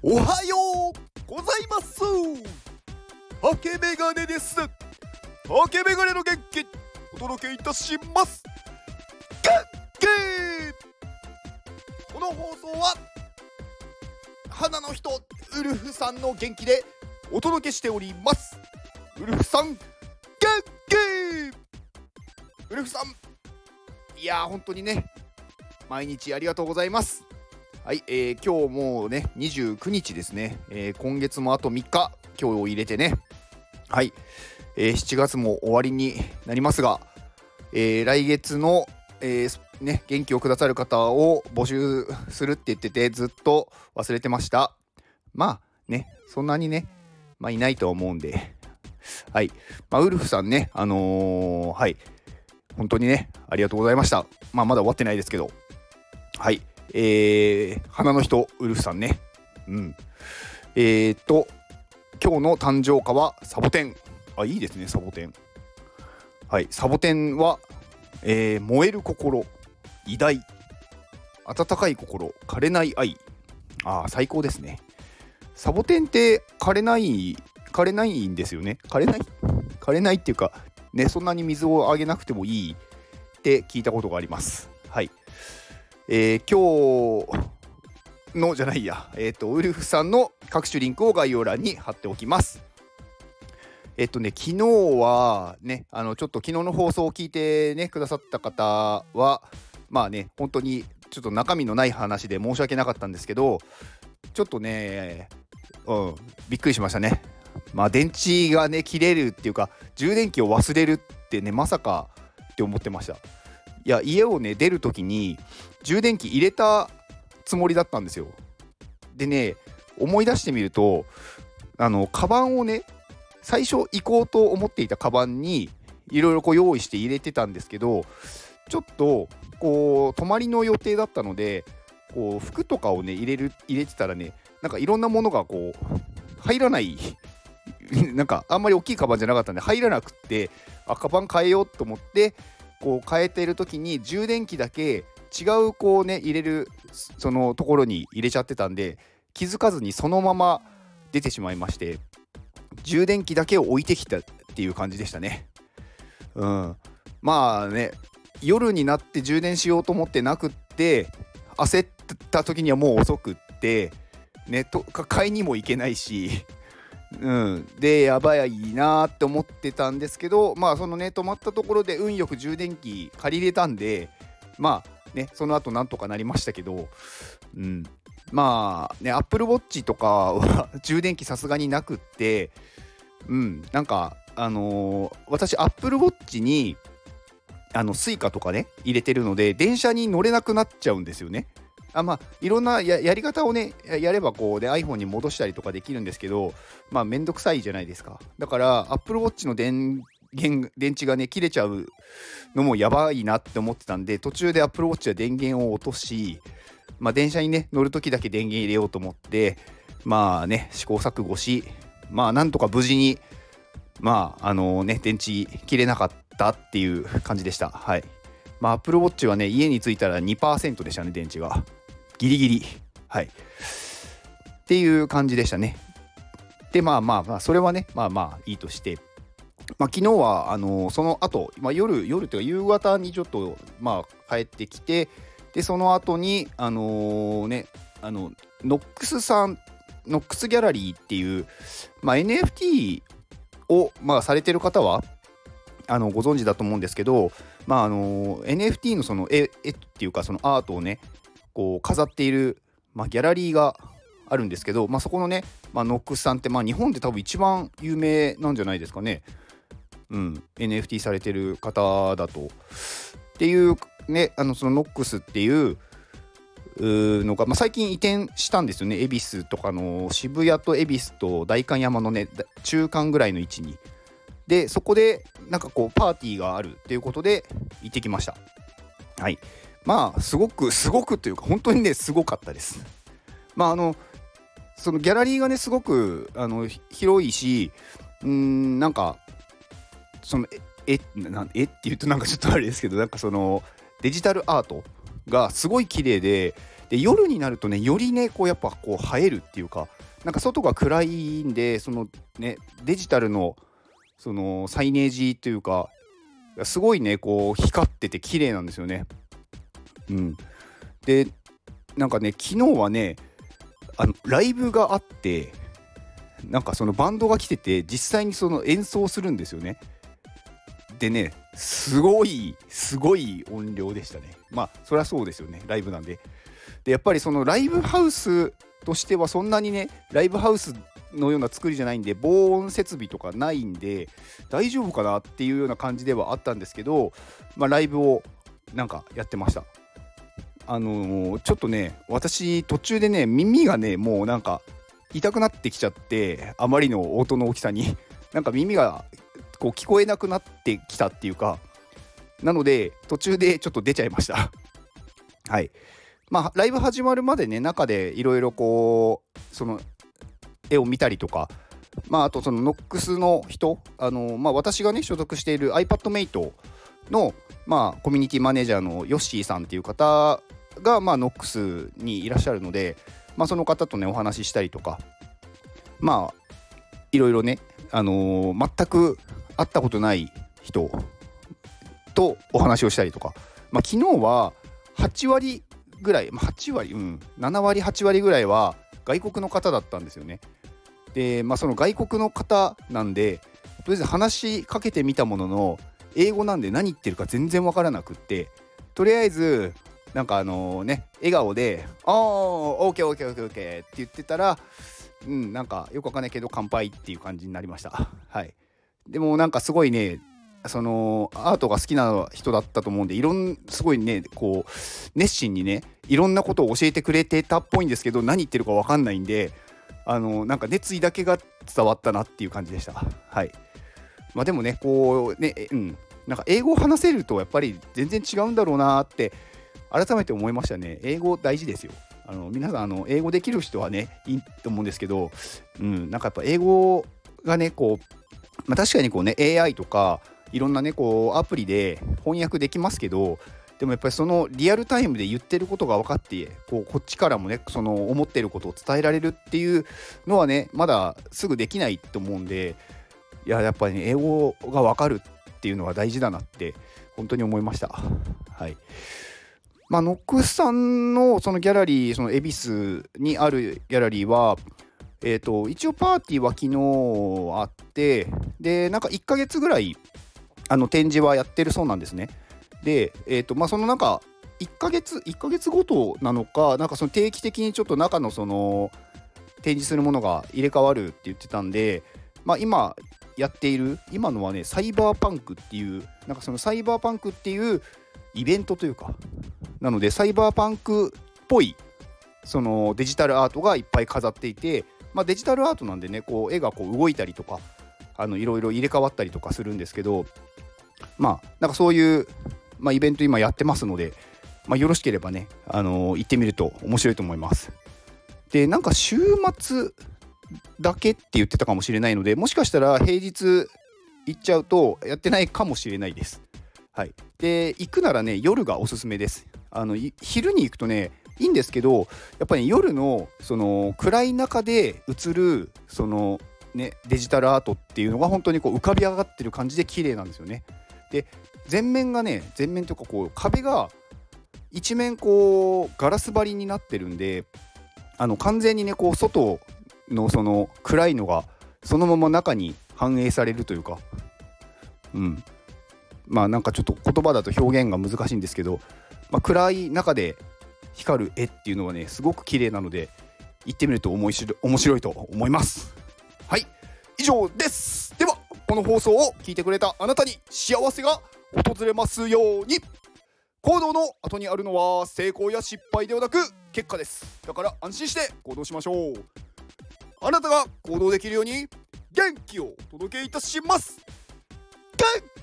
おはようございます。ハケメガネです。ハケメガネの元気お届けいたします。この放送は花の人ウルフさんの元気でお届けしております。ウルフさん元気。ウルフさん。いやー本当にね毎日ありがとうございます。はい、えー、今日もうね29日ですね、えー、今月もあと3日今日を入れてね。はい、えー、7月も終わりになりますが、えー、来月の、えー、ね元気をくださる方を募集するって言っててずっと忘れてました。まあねそんなにねまあいないと思うんで。はい、まあ、ウルフさんねあのはい本当にねありがとうございました。まあまだ終わってないですけど。はい。えー、花の人ウルフさんね。うん。えー、っと、今日の誕生花はサボテン。あ、いいですね、サボテン。はい、サボテンは、えー、燃える心、偉大、温かい心、枯れない愛。ああ、最高ですね。サボテンって枯れない、枯れないんですよね。枯れない？枯れないっていうか、ね、そんなに水をあげなくてもいいって聞いたことがあります。はい。えー、今日のじゃないや、えっ、ー、と、ウルフさんの各種リンクを概要欄に貼っておきます。えっとね、昨日はね、あの、ちょっと昨日の放送を聞いてね、くださった方は、まあね、本当にちょっと中身のない話で申し訳なかったんですけど、ちょっとね、うん、びっくりしましたね。まあ、電池がね、切れるっていうか、充電器を忘れるってね、まさかって思ってました。いや家をね出る時に充電器入れたつもりだったんですよ。でね思い出してみるとあのカバンをね最初行こうと思っていたカバンにいろいろこう用意して入れてたんですけどちょっとこう泊まりの予定だったのでこう服とかをね入れる入れてたらねなんかいろんなものがこう入らない。なんかあんまり大きいカバンじゃなかったんで入らなくってあカバン変えようと思ってこう変えている時に充電器だけ違うこうね入れるそのところに入れちゃってたんで気づかずにそのまま出てしまいまして充電器だけを置いてきたっていう感じでしたね。うん。まあね夜になって充電しようと思ってなくって焦った時にはもう遅くってねと買いにも行けないしうん、でやばいなって思ってたんですけどまあそのね止まったところで運よく充電器借りれたんでまあねその後なんとかなりましたけど、うん、まあね Apple Watch とかは 充電器さすがになくってうん。なんかあのー、私 Apple Watch にあの Suica とかね入れてるので電車に乗れなくなっちゃうんですよね。あまあ、いろんなやり方をね、やればこうで iPhone に戻したりとかできるんですけど、まあ、めんどくさいじゃないですか。だから、Apple Watch の電源電池がね、切れちゃうのもやばいなって思ってたんで、途中で Apple Watch は電源を落とし、まあ、電車にね、乗るときだけ電源入れようと思って、まあね、試行錯誤し、まあ、なんとか無事に、まあ、あのね、電池切れなかったっていう感じでした。はい。まあ、Apple Watch はね、家に着いたら2%でしたね、電池が。ギリギリ。はい。っていう感じでしたね。で、まあまあまあ、それはね、まあまあいいとして、まあ、昨日は、あの、その後、まあ、夜、夜というか夕方にちょっと、まあ、帰ってきて、で、その後に、あのー、ね、あの、ノックスさん、ノックスギャラリーっていう、まあ、NFT を、まあ、されてる方は、あのご存知だと思うんですけど、まああの NFT のその絵絵っていうかそのアートをねこう飾っている、まあ、ギャラリーがあるんですけど、まあ、そこのね、まあ、ノックスさんって、まあ、日本で多分一番有名なんじゃないですかね。うん、NFT されてる方だと。っていうね、あのそのノックスっていうのが、まあ、最近移転したんですよね、恵比寿とかの渋谷と恵比寿と代官山のね、中間ぐらいの位置に。で、そこでなんかこうパーティーがあるっていうことで行ってきました。はい。まあすごくすごくというか本当にねすごかったです。まああのそのギャラリーがねすごくあの広いしうんなんかそのえなえって言うとなんかちょっとあれですけどなんかそのデジタルアートがすごい綺麗でで夜になるとねよりねこうやっぱこう映えるっていうかなんか外が暗いんでそのねデジタルのそのサイネージというかすごいねこう光ってて綺麗なんですよね。うん、でなんかね昨日はねあのライブがあってなんかそのバンドが来てて実際にその演奏するんですよね。でねすごいすごい音量でしたね。まあそりゃそうですよねライブなんで。でやっぱりそのライブハウスとしてはそんなにねライブハウスのような作りじゃないんで防音設備とかないんで大丈夫かなっていうような感じではあったんですけど、まあ、ライブをなんかやってましたあのー、ちょっとね私途中でね耳がねもうなんか痛くなってきちゃってあまりの音の大きさに。なんか耳がこう聞こえなくなってきたっていうか。なので途中でちょっと出ちゃいました。はい。まあライブ始まるまでね中でいろいろこうその絵を見たりとか。まああとそのノックスの人。あのまあ私がね所属している iPadMate のまあコミュニティマネージャーのヨッシーさんっていう方がまあノックスにいらっしゃるのでまあその方とねお話ししたりとかまあいろいろねあのー、全く会ったことない人とお話をしたりとか、まあ、昨日は8割ぐらい、まあ、8割、うん、7割、8割ぐらいは外国の方だったんですよね。で、まあ、その外国の方なんで、とりあえず話しかけてみたものの、英語なんで何言ってるか全然わからなくって、とりあえず、なんかあのね、笑顔で、ああ、オーケーオーケーオーケーオーケーって言ってたら、うん、なんかよくわかんないけど乾杯っていう感じになりました。はい。でもなんかすごいね、そのアートが好きな人だったと思うんでいろんすごいねこう熱心にねいろんなことを教えてくれてたっぽいんですけど何言ってるか分かんないんであのなんか熱意だけが伝わったなっていう感じでしたはいまあでもねこうねうんなんか英語を話せるとやっぱり全然違うんだろうなって改めて思いましたね。英語大事ですよ。あの皆さんあの英語できる人はねいいと思うんですけどうんなんかやっぱ英語がねこうまあ、確かにこうね AI とかいろんなねこうアプリで翻訳できますけどでもやっぱりそのリアルタイムで言ってることが分かってこうこっちからもねその思ってることを伝えられるっていうのはねまだすぐできないと思うんでいややっぱり、ね、英語が分かるっていうのは大事だなって本当に思いました。はい。まあ、ノックスさんのそのギャラリーその恵比寿にあるギャラリーはえーと、一応パーティーは昨日あってでなんか1ヶ月ぐらいあの展示はやってるそうなんですね。で、えーとまあ、そのなんか1ヶ月1ヶ月ごとなのかなんかその定期的にちょっと中のその展示するものが入れ替わるって言ってたんで、まあ、今やっている今のはねサイバーパンクっていうなんかそのサイバーパンクっていうイベントというかなのでサイバーパンクっぽいそのデジタルアートがいっぱい飾っていて、まあ、デジタルアートなんでねこう絵がこう動いたりとかあのいろいろ入れ替わったりとかするんですけどまあなんかそういう、まあ、イベント今やってますので、まあ、よろしければね、あのー、行ってみると面白いと思います。でなんか週末だけって言ってたかもしれないのでもしかしたら平日行っちゃうとやってないかもしれないです。はい、で行くならね夜がおすすめです。あの昼に行くとねいいんですけどやっぱり、ね、夜のその暗い中で映るそのねデジタルアートっていうのが本当にこう浮かび上がってる感じで綺麗なんですよね。で全面がね全面というかこう壁が一面こうガラス張りになってるんであの完全にねこう外のその暗いのがそのまま中に反映されるというかうんまあなんかちょっと言葉だと表現が難しいんですけど、まあ、暗い中で光る絵っていうのはねすごく綺麗なので行ってみると面白いと思います。はい。以上です。ではこの放送を聞いてくれたあなたに幸せが訪れますように。行動の後にあるのは成功や失敗ではなく結果です。だから安心して行動しましょう。あなたが行動できるように元気をお届けいたします。元気